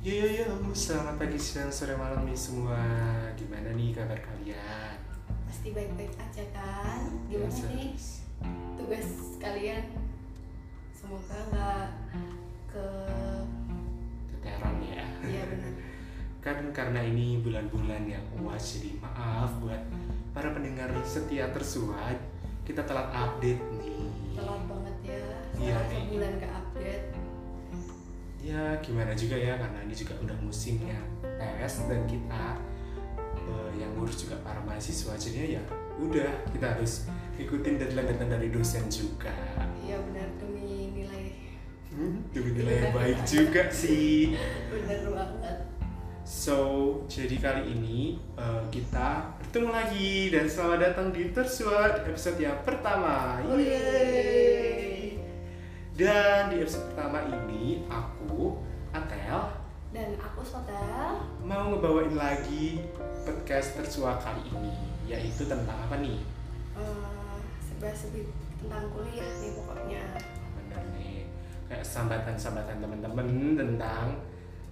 Yo yo yo, selamat pagi, siang, sore, malam nih semua. Gimana nih kabar kalian? Pasti baik-baik aja kan? Gimana Biasa. nih tugas kalian? Semoga nggak ke Teteran ya. Iya benar. Kan karena ini bulan-bulan yang uas, jadi maaf buat para pendengar setia tersuat. Kita telat update nih. Telat banget ya. Iya, sebulan ke update. Ya gimana juga ya, karena ini juga udah musimnya tes dan kita eh, yang ngurus juga para mahasiswa jadinya ya udah kita harus ikutin deadline-deadline dari dosen juga. Iya benar demi nilai. Hmm, demi nilai yang baik juga sih. Benar banget. So, jadi kali ini uh, kita bertemu lagi dan selamat datang di Tersuat episode yang pertama. Yeay. Dan di episode pertama ini aku, Atel, Dan aku Sotel. mau ngebawain lagi podcast Tersuat kali ini, yaitu tentang apa nih? eh sebahas-sebahas tentang kuliah nih pokoknya. Bener nih, kayak sambatan-sambatan teman-teman tentang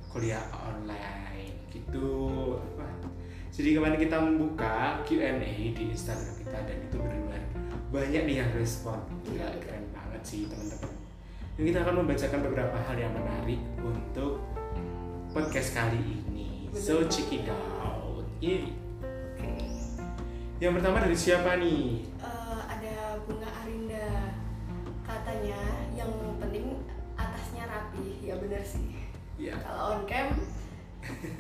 kuliah online gitu. Jadi kemarin kita membuka Q&A di Instagram kita dan itu benar-benar banyak nih yang respon. Gila, keren banget sih teman-teman. Dan kita akan membacakan beberapa hal yang menarik untuk podcast kali ini. So check it out. Yeay. Oke. Yang pertama dari siapa nih? Eh, ada bunga Arinda katanya yang penting atasnya rapi ya bener sih Ya, kalau on cam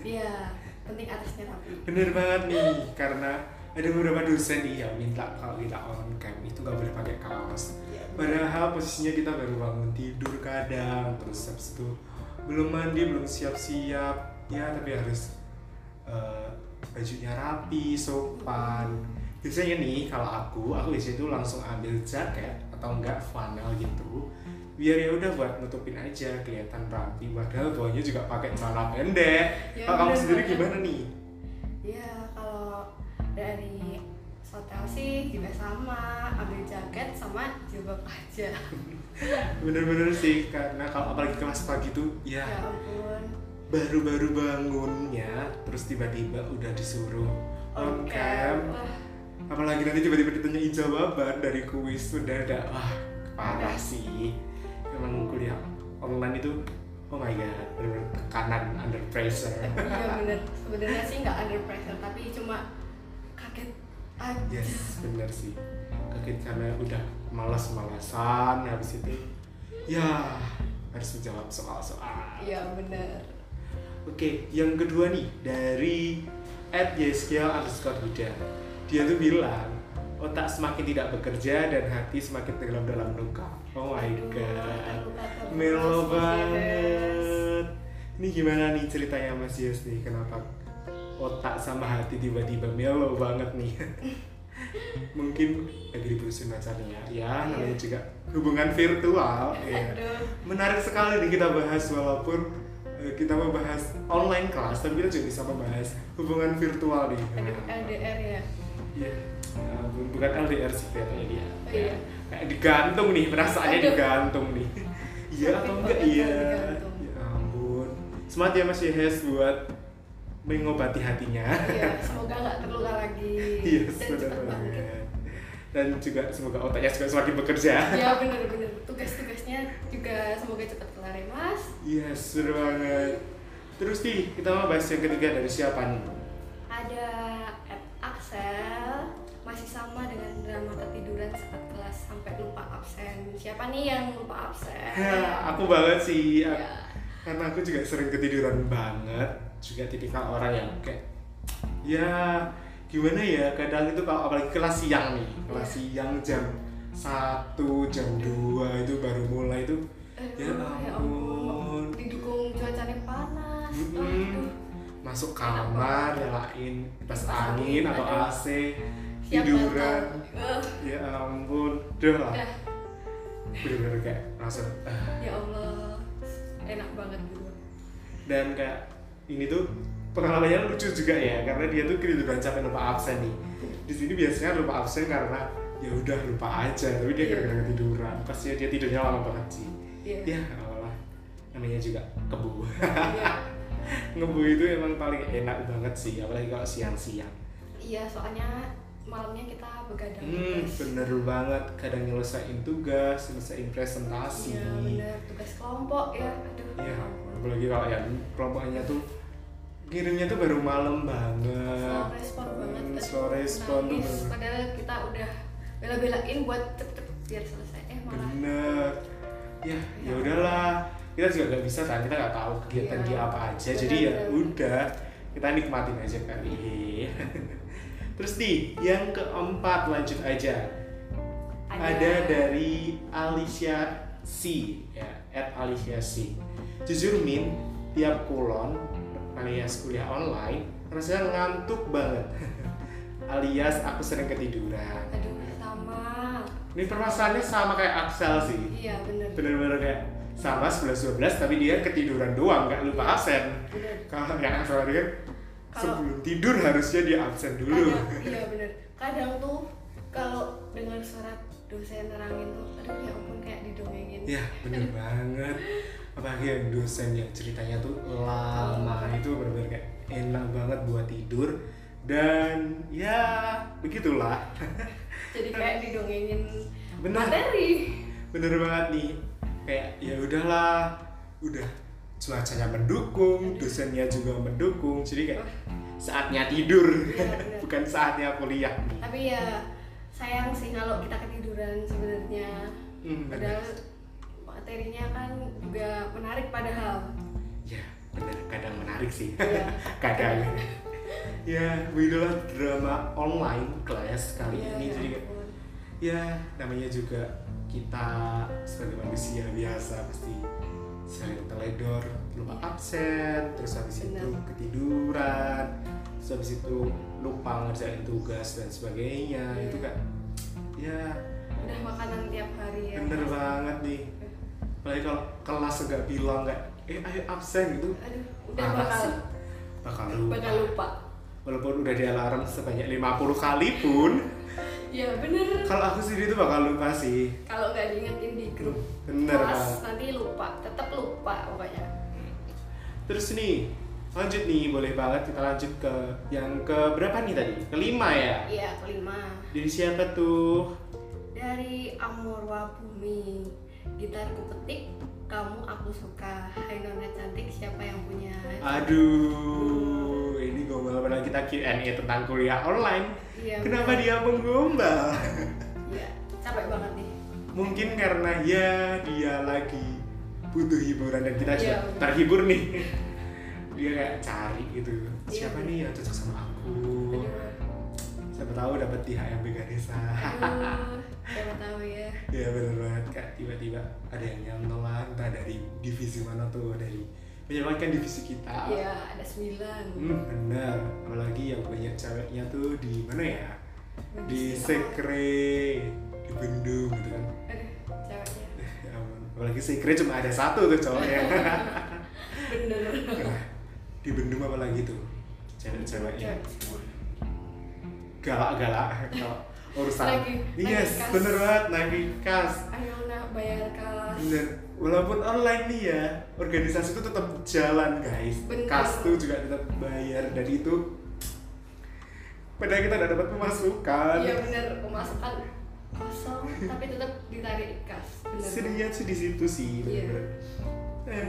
ya penting atasnya rapi Bener banget nih, karena ada beberapa dosen nih yang minta kalau kita on cam itu nggak boleh pakai kaos. ya, Padahal posisinya kita baru bangun tidur kadang, terus habis itu belum mandi, belum siap-siap, ya tapi harus eh, bajunya rapi, sopan. Biasanya nih kalau aku, aku biasanya itu langsung ambil jaket atau enggak flannel gitu, biar ya udah buat nutupin aja kelihatan rapi. Padahal bawahnya juga pakai celana pendek. Ya, kalau kamu sendiri gimana nih? ya dari hotel sih juga sama ambil jaket sama jilbab aja. Bener-bener sih, karena kalau apalagi kelas pagi tuh ya ya ampun. baru-baru bangunnya terus tiba-tiba udah disuruh on cam. apalagi nanti tiba-tiba ditanyain jawaban dari kuis mendadak wah parah sih. Emang kuliah online itu oh my god bener-bener tekanan under pressure. Iya bener. Sebenarnya sih nggak under pressure tapi cuma kaget aja yes bener sih kaget karena udah malas-malasan habis itu ya harus menjawab soal-soal iya bener Oke, yang kedua nih dari at Yeskia underscore Huda. Dia tuh bilang otak semakin tidak bekerja dan hati semakin tenggelam dalam luka. Oh my Aduh, god, melo banget. Ini gimana nih ceritanya Mas Yes nih? Kenapa otak sama hati tiba-tiba melo banget nih? Mungkin lagi diputusin pacarnya ya, namanya Iya. juga hubungan virtual. Ya menarik sekali nih kita bahas walaupun eh, kita membahas online kelas tapi kita juga bisa membahas hubungan virtual nih aduh LDR ya Iya. Ya ampun, bukan LDR sih kayaknya dia Oh, iya. kayak digantung nih perasaannya Aduh. digantung nih iya atau enggak iya ya ampun semangat ya Mas Yehes buat mengobati hatinya. Iya semoga nggak terluka lagi. Yes dan benar cepat bangkit. Banget dan juga semoga otaknya juga semakin bekerja. Ya bener-bener tugas-tugasnya juga semoga cepat kelar ya mas. Yes seru banget. Terus nih kita mau bahas yang ketiga dari siapa nih ada at Axel masih sama dengan drama ketiduran saat kelas sampai lupa absen. Siapa nih yang lupa absen? Ya, aku banget sih. Ya karena aku juga sering ketiduran banget juga tipikal orang yang kayak ya gimana ya kadang itu kalau apalagi kelas siang nih kelas Iya. siang jam satu jam 2 itu baru mulai itu Ya Aduh, ampun. didukung cuacanya panas. Aduh. masuk kamar nyalain kipas angin atau Aduh. AC tiduran. Eh, ya ampun udah lah udah bener-bener kayak langsung ah. ya Allah enak banget gitu dan kayak ini tuh pengalamannya lucu juga ya karena dia tuh ketiduran sampai lupa absen nih. Di sini biasanya lupa absen karena ya udah lupa aja tapi dia Iya. gara-gara ketiduran. Pasti dia tidurnya lama banget sih. Iya. ya Allah namanya juga kebu. Iya. ngebu itu emang paling enak banget sih apalagi kalau siang-siang. Iya soalnya malamnya kita begadang hmm tugas. bener banget. Kadang nyelesain tugas nyelesain presentasi. Iya bener. Tugas kelompok ya aduh. Iya, ya apalagi kalau yang kelompoknya tuh kirimnya tuh baru malam banget. Slow respon banget Hmm, aduh, slow respon tuh nangis. bener. padahal kita udah bela-belain buat cepet biar selesai. Eh malah bener. Ya ya Ya. udahlah. Kita juga nggak bisa kan kita nggak tahu kegiatan Iya. dia apa aja. Bener, jadi ya bener. udah kita nikmatin aja kali terus nih yang keempat lanjut aja. Ada dari Alicia C. Ya at Alicia C. Jujur min tiap kulon alias kuliah online rasanya ngantuk banget. Alias aku sering ketiduran. Aduh sama. Ini permasalahannya sama kayak Axel sih. Iya bener. Bener-bener kayak sama 11-12 tapi dia ketiduran doang nggak lupa absen. Bener. Kalau yang Axel kan sebelum tidur harusnya dia absen dulu. Kadang iya bener. Kadang tuh kalau dengar suara dosen nerangin tuh aduh ya ampun kayak didongengin. Ya bener banget apalagi yang dosen yang ceritanya tuh lama itu bener-bener kayak enak banget buat tidur. Dan ya begitulah. Jadi kayak didongengin Bener. materi. Bener banget nih. Kayak ya udahlah udah cuacanya mendukung dosennya juga mendukung. Jadi kayak saatnya tidur Iya, bener. bukan saatnya kuliah. Tapi ya sayang sih kalau kita ketiduran sebenarnya. Hmm, padahal materinya kan juga menarik padahal. Ya bener. Kadang menarik sih. Iya. kadang. Ya begitulah drama online kelas kali Iya, ini. ya jadi ampun. ya namanya juga kita sebagai manusia biasa pasti sering teledor. Lupa Iya. absen terus habis itu Benar. ketiduran terus habis itu lupa ngerjain tugas dan sebagainya. Iya. itu kan ya. Udah makanan tiap hari ya. Bener banget nih apalagi kalau kelas nggak bilang nggak eh ayo absen gitu. Aduh udah parah bakal sih. bakal lupa bakal lupa. walaupun udah di alarm sebanyak 50 kali pun. Ya bener. Kalau aku sendiri tuh bakal lupa sih. Kalau nggak diingetin di grup bener kelas nanti lupa. Tetap lupa pokoknya. Terus nih lanjut nih boleh banget kita lanjut ke yang ke berapa nih tadi? Kelima ya? Iya kelima. Dari siapa tuh? Dari Amorwa Bumi gitarku petik kamu aku suka. Hai Nona cantik siapa yang punya? Aduh ini gombal padahal kita Q&A tentang kuliah online. Iya kenapa bener. dia menggombal? Iya capek banget nih. Mungkin karena ya dia lagi butuh hiburan dan kita Iya, bener. terhibur nih. Dia kayak cari gitu. Siapa Iya, nih yang cocok sama aku? Aduh. Siapa tahu dapat di HMB Ganesha. Siapa tahu ya. Ya bener tiba-tiba ada yang nyantol lah entah dari divisi mana tuh dari menyelamatkan divisi kita. Iya ada sembilan. Hmm, bener. Apalagi yang banyak ceweknya tuh di mana ya? Di sekre di Bendung gitu kan. Aduh ceweknya. Ya apalagi sekre cuma ada satu tuh cowoknya. Bener. Nah, di Bendung apa lagi tuh cewek-ceweknya. Galak-galak kalau urusan. Lagi, yes kas. bener banget lagi kas. Ayo bayar kelas bener. Walaupun online nih ya organisasi itu tetap jalan guys. Bener. kas tuh juga tetap bayar. Dan itu padahal kita udah dapat pemasukan. Iya bener. Pemasukan kosong tapi tetap ditarik kas. Bener. Sedihnya sih di situ sih Iya. bener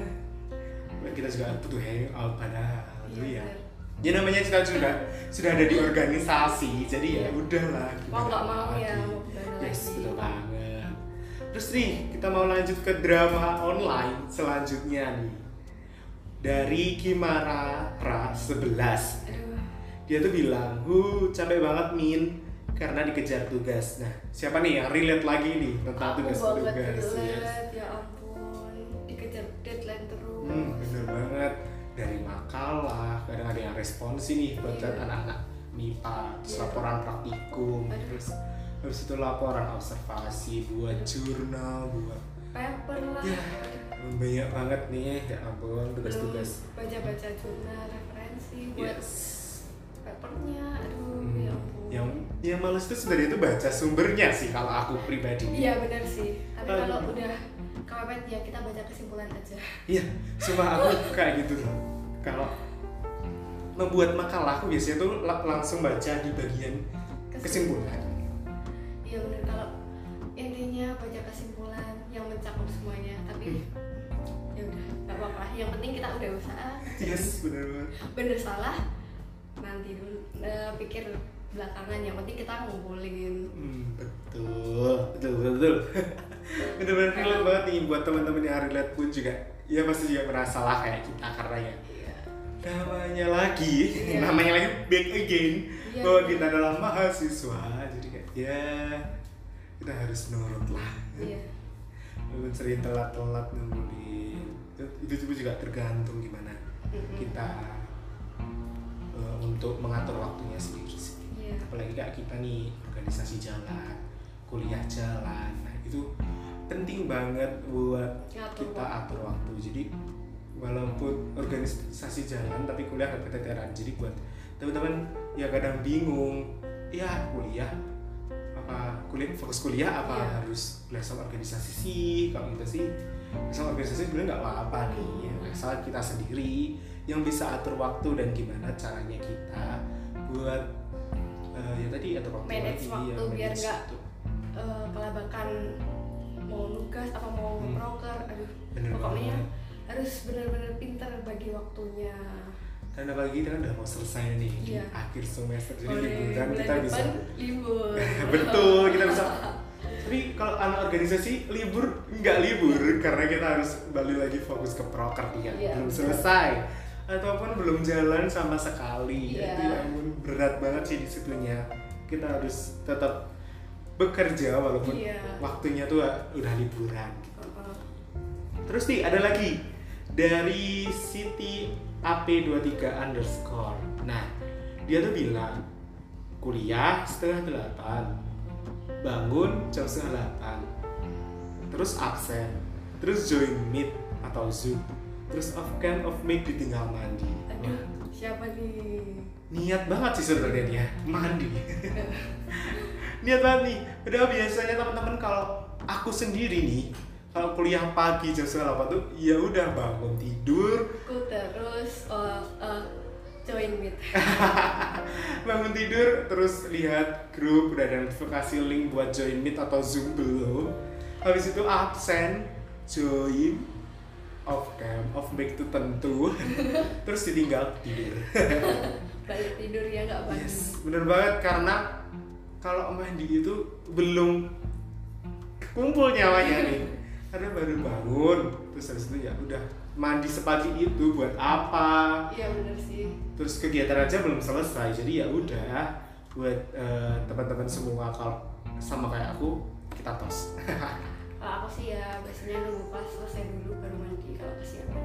eh, kita juga butuh hangout padahal Iya, ya. bener. ya namanya kita sudah sudah ada di organisasi jadi ya Iya. udahlah mau nggak mau ya yes betul banget terus nih kita mau lanjut ke drama online selanjutnya nih. Dari Kimara Pra 11 aduh. Dia tuh bilang huh capek banget min. Karena dikejar tugas. Nah siapa nih yang relate lagi nih tentang aku tugas relate ya ampun. Dikejar deadline terus. Hmm, bener banget. Dari makalah kadang ada yang responsi nih buat Iya. anak-anak MIPA terus Iya. laporan praktikum Aduh. terus habis itu laporan observasi buat jurnal buat paper lah. Ya banyak banget nih ya ampun tugas-tugas. Baca-baca jurnal referensi buat yes papernya. Aduh Hmm, ya ampun. yang yang males itu sebenarnya itu baca sumbernya sih kalau aku pribadi. Iya benar sih. Tapi Aduh. kalau udah kepepet ya kita baca kesimpulan aja. Iya, sumpah aku kayak gitu. Kalau membuat makalah aku biasanya tuh la- langsung baca di bagian kesimpulan yang penting kita udah usaha. Yes benar banget. Bener salah nanti dulu eh, pikir belakangan. Yang penting kita ngumpulin. Hmm, betul. Betul betul betul. Bener-bener relate banget nih buat teman-teman yang relate pun juga. Ya pasti juga merasa lah kayak kita karena ya. Iya. Namanya lagi. Iya. namanya lagi back again. Iya, bahwa iya. kita adalah mahasiswa. Jadi kayak ya kita harus nurut lah. Iya. Walaupun sering telat-telat ngumpulin itu, itu juga- tergantung gimana Mm-mm. kita eh, untuk mengatur waktunya sendiri sih iya apalagi kayak kita nih organisasi jalan kuliah jalan nah itu penting banget buat Ngatur kita waktu. atur waktu jadi walaupun organisasi jalan tapi kuliah nggak keteteran jadi buat teman-teman yang kadang bingung ya kuliah apa kuliah fokus kuliah apa Iya. harus sama organisasi sih kalau kita sih sama organisasi sebenarnya nggak apa-apa nih ya. asal kita sendiri yang bisa atur waktu dan gimana caranya kita buat eh, ya tadi atur waktu Manage lagi, waktu ya, biar nggak. Eh, kelabakan mau nugas apa mau Hmm. proker aduh Bener pokoknya banget. harus benar-benar pintar bagi waktunya dan apalagi kita kan udah mau selesai nih di Iya. akhir semester jadi Oleh liburan kita bisa libur betul kita bisa tapi kalau anak organisasi libur nggak libur karena kita harus balik lagi fokus ke proker ya Iya, belum betul. selesai ataupun belum jalan sama sekali Iya. itu yang berat banget sih di situnya kita harus tetap bekerja walaupun Iya. waktunya tuh udah liburan Heeh. Terus nih ada lagi dari Siti AP23 underscore. Nah dia tuh bilang kuliah setengah delapan, bangun jam setengah delapan, terus absen, terus join meet atau zoom, terus off cam off mic ditinggal mandi. Wah, aduh siapa nih niat banget sih sebenarnya dia mandi. niat banget nih. Udah biasanya teman-teman kalau aku sendiri nih kalau kuliah pagi jam setengah delapan tuh ya udah bangun tidur aku terus eh, eh, join meet bangun tidur terus lihat grup udah ada notifikasi link buat join meet atau zoom belum. Habis itu absen join off cam off mic itu tentu. Terus ditinggal tidur. Balik tidur ya nggak bangun. Yes bener banget karena kalau mandi itu belum kumpul nyawanya nih. Karena baru bangun terus habis itu ya udah mandi sepagi itu buat apa? Iya bener sih. Terus kegiatan aja belum selesai jadi ya udah buat eh, teman-teman semua kalau sama kayak aku kita tos. Kalau aku sih ya biasanya nunggu kelas selesai dulu baru mandi kalau kesiangan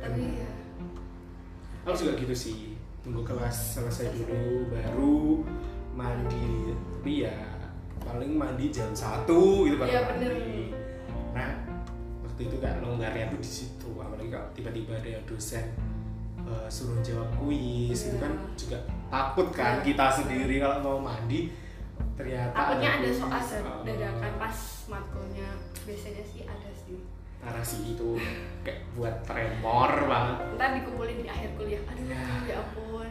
tapi ya. Aku juga gitu sih tunggu kelas selesai dulu baru mandi. Tapi ya paling mandi jam satu gitu baru Iya, mandi. bener. nah waktu itu kan longgarnya tuh di situ apalagi kalau tiba-tiba ada yang dosen eh, suruh jawab kuis itu Iya. kan juga takut kan Iya. kita sendiri kalau mau mandi ternyata takutnya ada kuis. soal Oh. dadakan pas matkulnya biasanya sih ada sih narasi itu kayak buat tremor banget ntar dikumpulin di akhir kuliah aduh Ya. ya ampun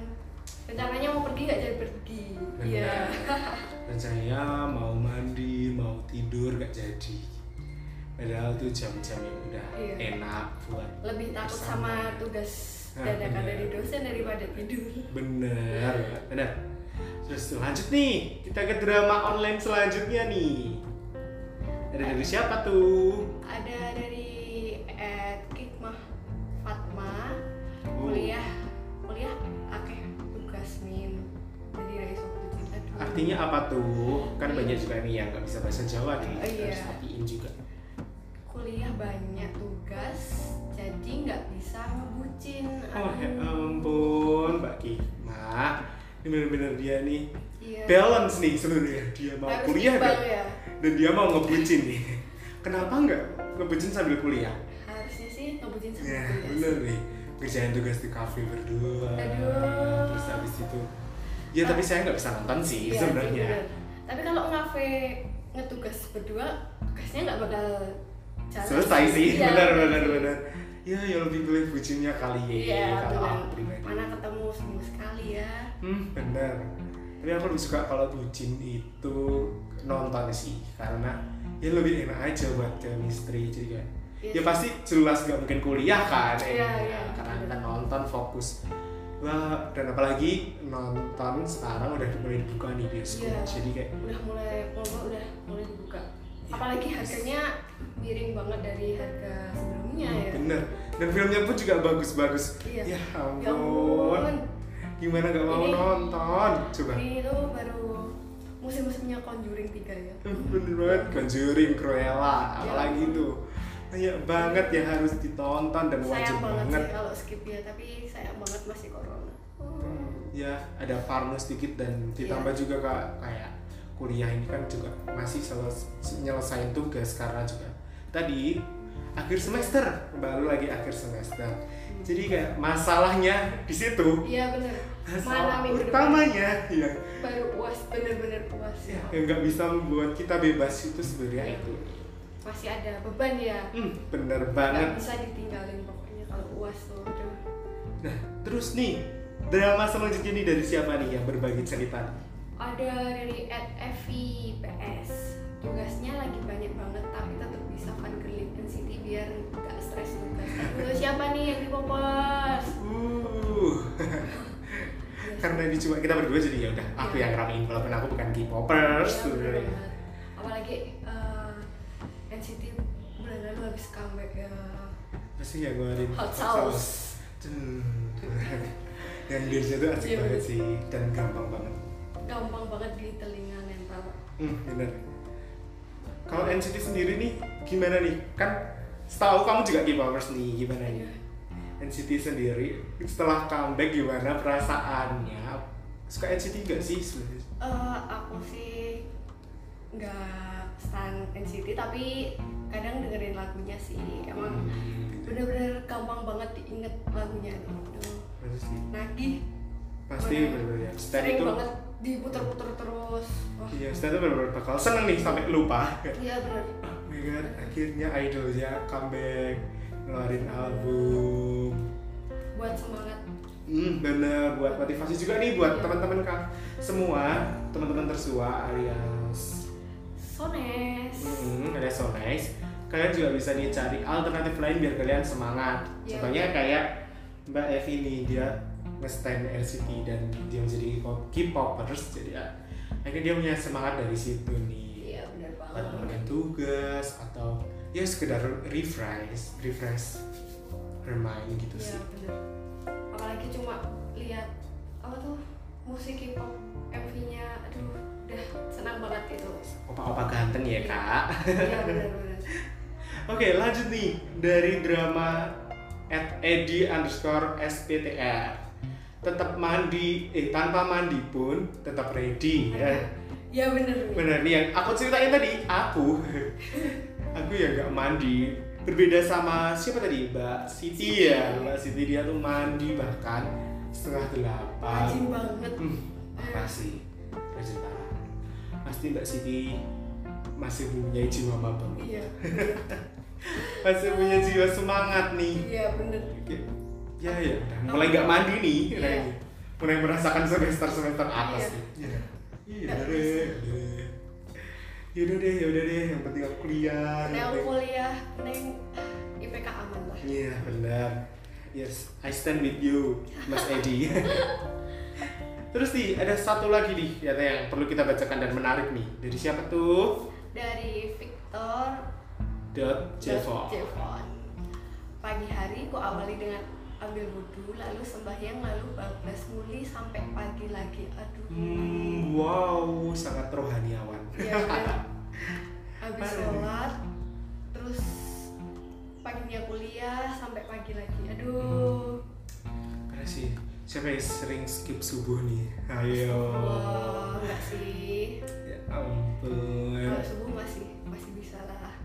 rencananya mau pergi nggak jadi pergi iya saya mau mandi mau tidur gak jadi padahal tuh jam-jam yang udah Iya. enak buat lebih takut Bersama. sama tugas Nah, dadakan benar. dari dosen daripada tidur bener bener terus lanjut nih kita ke drama online selanjutnya nih ada dari siapa tuh ada dari Ed Hikmah Fatma Oh. kuliah kuliah akeh tugas min jadi artinya apa tuh kan banyak juga nih yang nggak bisa bahasa Jawa nih Oh, iya. harus artiin juga kuliah banyak tugas jadi nggak bisa ngebucin. Oh ya ampun mbak Kikmah ini bener-bener dia nih iya. balance nih sebenarnya. Dia mau Harus kuliah dan, ya. dan dia mau ngebucin nih. Kenapa nggak ngebucin sambil kuliah? Harusnya sih ngebucin sama ya kuliah bener nih. Kerjain tugas di kafe berdua. Aduh. terus habis itu ya tapi saya nggak bisa nonton sih Iya, sebenarnya. tapi kalau ngafe ngetugas berdua tugasnya nggak bakal jalan selesai sih Iya, benar benar benar ya ya lebih pilih bucinnya kali ya Iya, kalau benar. aku pribadi Mana ketemu seminggu sekali ya. hmm benar tapi aku lebih suka kalau bucin itu nonton sih karena ya lebih enak aja buat chemistry jadi kayak Iya ya pasti jelas gak mungkin kuliah kan Iya, ya, iya. karena kita nonton fokus Wah, dan apalagi nonton sekarang udah mulai dibuka nih bioskop Iya. jadi kayak udah mulai udah mulai dibuka. Apalagi harganya miring banget dari harga sebelumnya ya. bener dan filmnya pun juga bagus-bagus Iya. ya Ya ampun ampun. gimana gak mau Ini- nonton coba Ini tuh baru musim-musimnya Conjuring 3 ya. bener banget Conjuring Cruella Ya apalagi ampun. tuh banyak banget yang harus ditonton dan wajib sayang banget, banget sih kalau skip ya, tapi sayang banget masih corona. Hmm, ya ada farno sedikit dan ditambah juga kak kayak kuliah ini kan juga masih seles- nyelesain tugas karena juga tadi akhir semester. Baru lagi akhir semester. Jadi kayak masalahnya di situ. Iya bener. masalah Mana utamanya ya baru puas, bener-bener puas. ya, yang nggak bisa membuat kita bebas itu sebenarnya itu. Masih ada beban ya. hmm, bener banget. Bisa ditinggalin pokoknya kalau puas tuh udah. nah terus nih drama selanjutnya nih dari siapa nih yang berbagi cerita Ada dari at FIPS. Tugasnya lagi banyak banget tapi tetap bisa fangirling NCT biar nggak stres tugas. Aduh, siapa nih yang di popers? uh karena ini cuma kita berdua jadi ya udah aku Iya. yang ramein walaupun aku bukan K-popers banget. Apalagi eh, NCT bulan lalu habis comeback ya. pasti ya ngeluarin Hot sauce. Yang dirinya tuh asik Iya, banget sih dan gampang banget Gampang banget di telinga nempel. hmm, bener. Kalau NCT sendiri nih gimana nih? Kan setahu kamu juga K-popers nih gimana nih? Iya. NCT sendiri setelah comeback gimana perasaannya? Suka NCT gak sih sebenarnya? Eh, aku sih nggak stan NCT tapi kadang dengerin lagunya sih. Emang Hmm, bener-bener gampang banget diinget lagunya sih. nagih. Pasti Mana? bener ya Stan sering itu banget diputer-puter terus. Wah. Iya Stan itu bener-bener bakal seneng nih sampai lupa. Iya bener oh my god akhirnya idolnya comeback ngeluarin album. Buat semangat. Hmm bener buat motivasi juga nih buat Iya. teman-teman kak. Semua teman-teman tersua alias Sones. Hmm, alias so nice kalian juga bisa nih cari alternatif lain biar kalian semangat. Iya. contohnya kayak Mbak Evi nih dia nge-stand NCT dan dia menjadi K-popers jadi ya, akhirnya dia punya semangat dari situ nih. Iya buat banget. Mengerjakan tugas atau ya sekedar refresh refresh bermain gitu iya sih. bener. Apalagi cuma lihat apa tuh musik K-pop MV-nya aduh udah senang banget itu opa-opa ganteng ya kak? Iya bener-bener oke lanjut nih dari drama at edi underscore sptr tetap mandi eh tanpa mandi pun tetap ready ya. Ya bener bener. Nih yang aku ceritain tadi aku. Aku ya nggak mandi. Berbeda sama siapa tadi? Mbak Siti ya. Mbak Siti dia tuh mandi bahkan setengah delapan. Rajin banget. Hmm, apa sih. Rajin parah. Pasti mbak Siti masih punya jiwa mabang iya masih punya jiwa semangat nih. Iya bener ya ya udah mulai nggak mandi nih Iya. kayaknya. mulai merasakan semester semester atas Iya. nih iya iya Nggak udah deh udah. Yaudah deh, yaudah deh, yang penting aku kuliah. Yang aku kuliah neng IPK aman lah Iya benar. Yes, I stand with you, Mas Edi. Terus nih ada satu lagi nih ya yang perlu kita bacakan dan menarik nih dari siapa tuh? dari Victor Dot. Jevon. Pagi hari ku awali dengan ambil wudhu lalu sembahyang lalu bablas muli sampai pagi lagi aduh Hmm, wow, sangat rohaniawan. ya habis sholat terus paginya kuliah sampai pagi lagi aduh Karena sih siapa yang sering skip subuh nih? Ayo. enggak sih Ya ampun. kalau subuh masih masih bisa lah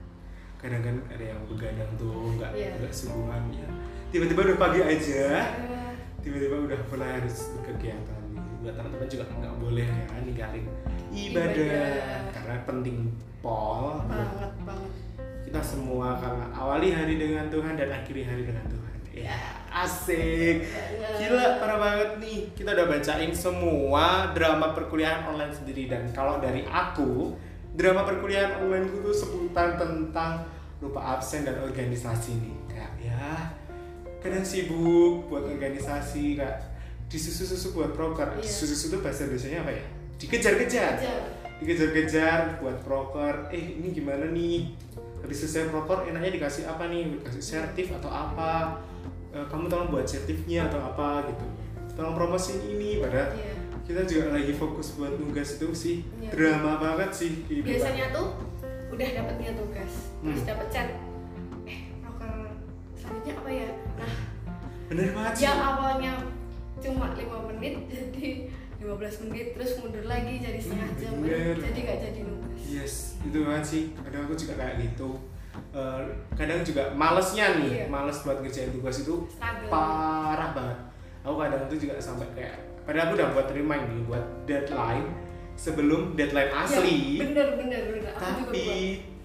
Kadang kan ada yang begadang tuh nggak Iya. nggak subuhan ya. Tiba-tiba udah pagi aja. Eh, tiba-tiba udah mulai harus berkegiatan. Buat teman-teman juga nggak boleh ya ninggalin ibadah, Ibadah. karena penting pol. Banget banget. Kita semua karena awali hari dengan Tuhan dan akhiri hari dengan Tuhan. Ya asik. Gila parah banget nih. Kita udah bacain semua drama perkuliahan online sendiri. Dan kalau dari aku drama perkuliahan online itu seputar tentang lupa absen dan organisasi nih kayak ya kadang sibuk buat organisasi kayak disusu-susu buat proker. Iya. disusu itu bahasa Indonesia apa ya? Dikejar-kejar. Kejar. dikejar-kejar buat proker. Eh ini gimana nih? Habis selesai proker enaknya dikasih apa nih? Dikasih sertif atau apa? Eh, kamu tolong buat sertifnya atau apa gitu. Tolong promosiin ini. Padahal Iya. kita juga lagi fokus buat nugas itu sih. Iya. drama banget sih biasanya tuh udah dapetnya tugas terus Hmm. dapet chat. Eh proker selanjutnya apa ya bener banget sih. Yang awalnya cuma 5 menit jadi 15 menit terus mundur lagi jadi setengah Hmm, jam bener. jadi gak jadi nugas yes itu banget sih. Kadang aku juga kayak gitu. Eh, kadang juga malesnya nih Iya. males buat ngerjain tugas itu struggle. parah banget. Aku kadang tuh juga sampai kayak padahal aku udah buat remind nih buat deadline sebelum deadline asli. ya, bener bener bener. Aku juga tapi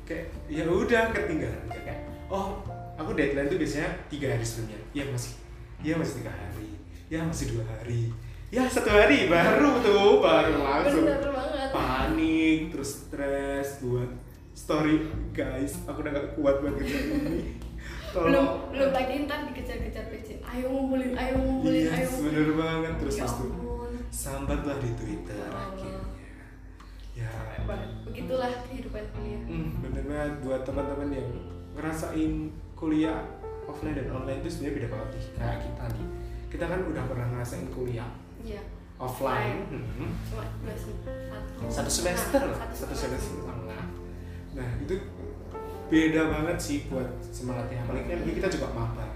kayak ya udah ketinggalan. Kayak oh aku deadline tuh biasanya tiga hari sebelumnya. Ya masih ya masih tiga hari. Ya masih dua hari. Ya satu hari baru tuh baru langsung panik terus stres buat story. Guys aku udah gak kuat buat kerjaan ini. Belum tolong. Belum lagi ntar dikejar-kejar PC ayo ngumpulin ayo ngumpulin ayo yes, ngumpulin. bener banget. Terus ya itu sambatlah di twitter Ya Allah. akhirnya. Ya. Begitulah kehidupan kuliah. Hmm, bener banget. Buat teman-teman yang ngerasain kuliah offline dan online itu sebenarnya beda banget nih kayak kita nih. Kita kan udah pernah ngerasain kuliah iya. offline. Hmm. cuma dua satu semester lah satu semester. setengah. Nah itu beda banget sih buat semangatnya. Apalagi kan kita juga maba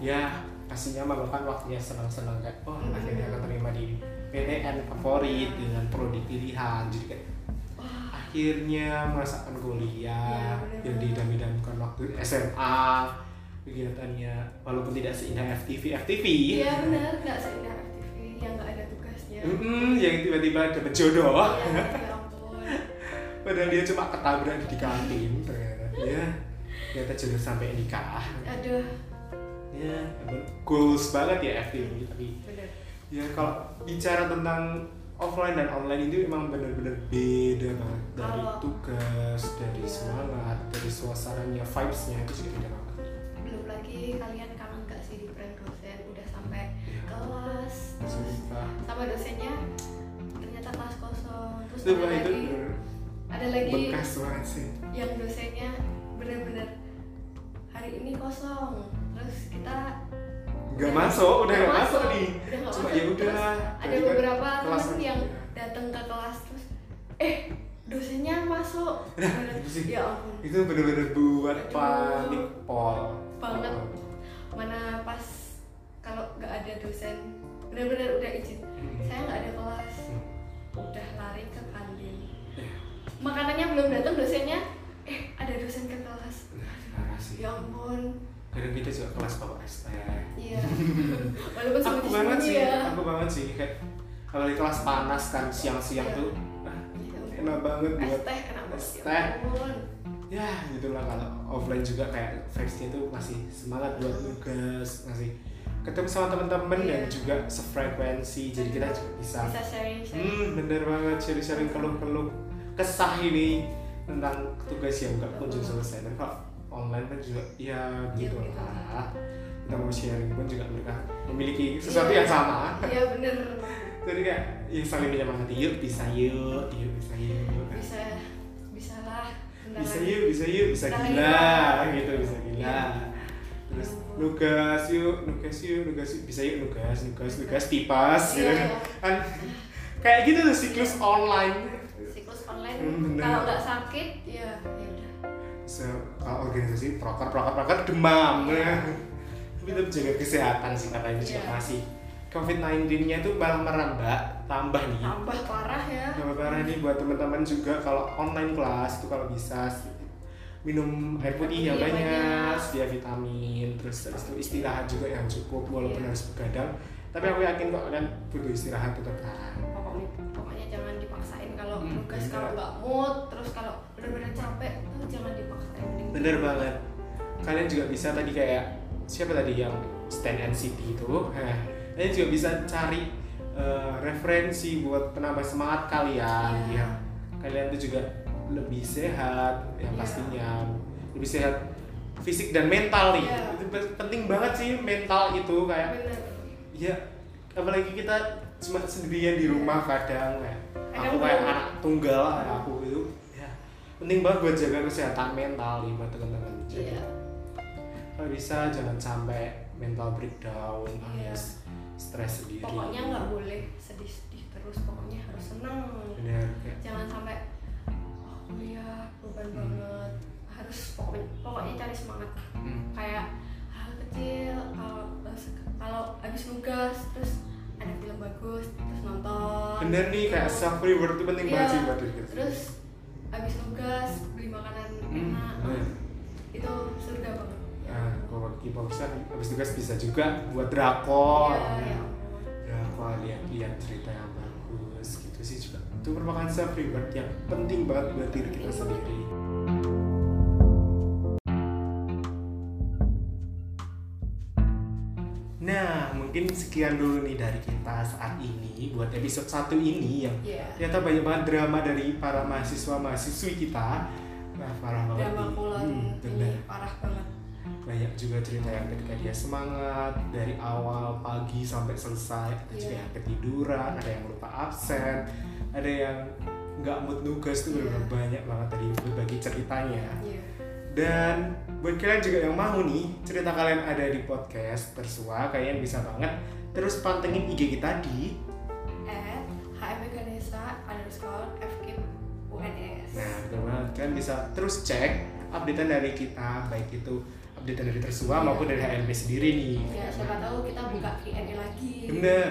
ya pastinya maba kan waktunya senang-senang kan. Oh Hmm. akhirnya akan terima di PTN favorit dengan prodi pilihan. Jadi kayak akhirnya merasakan kuliah bener. yang didam-damkan waktu SMA kegiatannya walaupun tidak seindah FTV FTV iya benar. Nggak seindah FTV yang nggak ada tugasnya. Mm-mm, yang tiba-tiba dapet jodoh iya ya ampun padahal dia cuma ketabrak di kantin ternyata. Ya ternyata jodoh sampai nikah. Aduh. Ya goals banget ya FTV tapi bener. ya kalau bicara tentang offline dan online itu emang bener-bener beda banget. Dari tugas dari Iya. semangat dari suasananya vibesnya itu juga beda ada itu lagi ada lagi bekas banget sih yang dosennya bener-bener hari ini kosong terus kita nggak masuk udah nggak masuk nih udah nggak cuma masuk. ya udah ada beberapa aja. yang datang ke kelas terus eh dosennya masuk Nah, itu ya ampun itu bener-bener buat Aduh. panik pol Banget. mana pas kalau nggak ada dosen bener-bener udah izin Hmm. saya nggak ada kelas. Udah lari ke kantin. Ya. makanannya belum datang dosennya eh ada dosen ke kelas. Sih. Ya ampun. Kadang kita juga kelas bawa es teh. Iya. Walaupun aku banget sih ya. aku banget sih kayak apalagi kelas panas kan siang-siang Iya. tuh ah, Ya enak banget es buat teh enak es ya teh. ya gitulah kalau offline juga kayak vibesnya tuh masih semangat buat nugas masih ketemu sama teman-teman Iya. dan juga sefrekuensi jadi kita juga bisa bisa sharing sharing. Hmm bener banget sharing-sharing keluh-keluh kesah ini tentang tugas yang nggak kunjung selesai. Dan kalau online kan juga ya gitu gitu. lah. Kita mau sharing pun juga mereka memiliki sesuatu Iya. yang sama. Iya bener. Jadi kayak ya saling menyemangati yuk bisa yuk yuk bisa yuk. Bisa bisa lah. Bisa yuk bisa yuk bisa gila gitu bisa gila. Iya. Terus ampun. nugas yuk nugas yuk nugas yuk bisa yuk nugas nugas nugas tipas gitu Iya. kan kayak gitu tuh siklus online siklus online Hmm, kalau nggak sakit ya ya udah Se kalau organisasi proker proker proker demam Iya. ya. tapi tetap jaga kesehatan sih katanya juga Iya. masih COVID-19 nya itu malah merambah tambah nih tambah parah ya Tambah parah nih buat teman-teman juga kalau online kelas itu kalau bisa minum air putih yang banyak, banyak. sedia vitamin, terus habis itu istirahat juga yang cukup walaupun Iya. harus begadang. Tapi aku yakin kok kalian butuh istirahat tetap pokoknya pokoknya jangan dipaksain kalau Hmm, tugas kalau nggak mood terus kalau benar-benar capek tuh jangan dipaksain. Bener banget. Kalian juga bisa tadi kayak siapa tadi yang stand and city itu? Nah, kalian juga bisa cari eh, referensi buat penambah semangat kalian. Ya kalian tuh juga lebih sehat yang Iya. pastinya. Lebih sehat fisik dan mental nih. Iya. itu pe- penting banget sih mental itu kayak bener. Ya apalagi kita cuma sendirian di rumah kadang kayak aku kayak anak tunggal kayak aku itu ya penting banget buat jaga kesehatan mental nih buat teman-teman. Jadi, iya kalau bisa jangan sampai mental breakdown Iya. alias stres sendiri. Pokoknya nggak boleh sedih-sedih terus pokoknya harus seneng bener kayak jangan sampai kuliah beban Hmm. banget harus pokoknya pokoknya cari semangat hmm, kayak hal kecil kalau kalau habis nugas terus ada film bagus terus nonton bener nih kayak self reward itu penting Iya. banget sih buat diri terus habis nugas beli makanan Hmm, enak bener. itu surga banget Nah, kalau bagi Pausan habis tugas bisa juga buat drakor. Iya, ya ampun. Drakor lihat-lihat cerita yang Itu merupakan self reward yang penting banget buat diri kita sendiri. Nah, mungkin sekian dulu nih dari kita saat ini buat episode 1 ini yang Iya. ternyata banyak banget drama dari para mahasiswa mahasiswi kita. Nah, parah banget. drama kulon Hmm, bener ini parah banget banyak juga cerita yang ketika dia semangat dari awal pagi sampai selesai ada juga Iya. yang ketiduran ada yang lupa absen ada yang nggak mood nugas tuh bener-bener banyak banget tadi berbagi ceritanya. Iya. Dan buat kalian juga yang mau nih cerita kalian ada di podcast tersua kalian bisa banget. Terus pantengin IG kita di at underscore UNS nah betul banget. Kalian bisa terus cek updatean dari kita baik itu updatean dari tersua Iya. maupun dari HMP sendiri nih. Ya siapa tahu kita buka Q&A lagi. Bener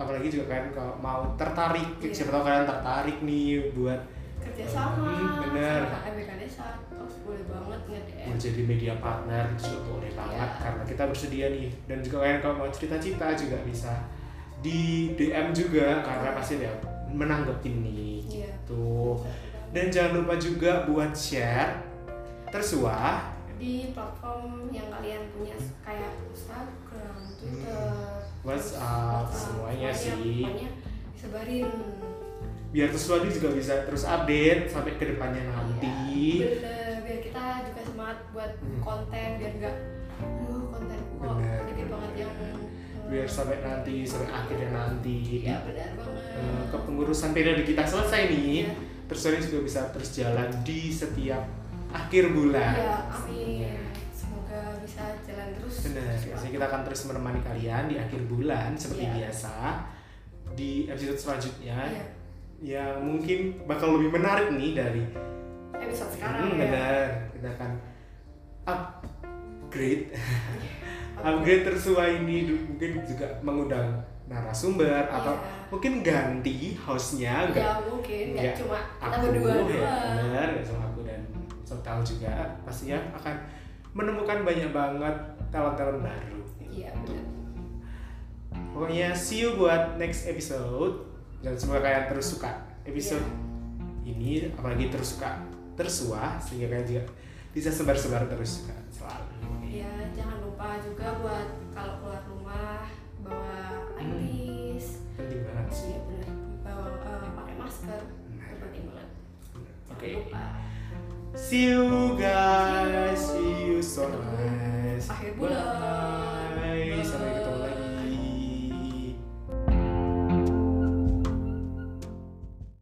apalagi juga kan kalau mau tertarik Iya. siapa tahu kalian tertarik nih buat kerjasama Hmm, bener. sama Ganesha terus boleh banget nge-DM menjadi media partner itu juga boleh banget Iya. karena kita bersedia nih dan juga kalian kalau mau cerita-cerita juga bisa di DM juga karena pasti dia menanggepin nih Iya. tuh dan jangan lupa juga buat share tersuah di platform yang kalian punya kayak Instagram, Twitter, WhatsApp, semuanya sih. Disebarin. biar tersuah ini juga bisa terus update sampai ke depannya nanti Iya, bener, biar kita juga semangat buat Hmm. konten biar enggak aduh konten kok Bener. dikit banget yang biar sampai nanti sampai akhirnya nanti ya benar banget eh, kepengurusan periode kita selesai nih Iya. terus ini juga bisa terus jalan di setiap akhir bulan Iya, amin semoga bisa jalan terus. Benar biasanya kita akan terus menemani kalian di akhir bulan seperti Iya. biasa di episode selanjutnya Iya. yang mungkin bakal lebih menarik nih dari episode sekarang Hmm, ya. benar kita akan upgrade. Oke. upgrade tersua ini mungkin juga mengundang narasumber atau Iya. mungkin ganti hostnya. Enggak ya mungkin. Nggak Nggak cuma kita aku berdua ya. benar cuma aku dan Sob tahu juga pastinya akan menemukan banyak banget talent-talent baru iya benar pokoknya see you buat next episode dan semoga kalian terus suka episode Iya. ini apalagi terus suka tersuah sehingga kalian juga bisa sebar-sebar terus juga selalu Ya, jangan lupa juga buat kalau keluar rumah bawa Hmm. alis. penting banget sih Iya benar. Bawa eh, pakai masker. Penting banget. Oke. lupa. see you guys nice Akhir bulan.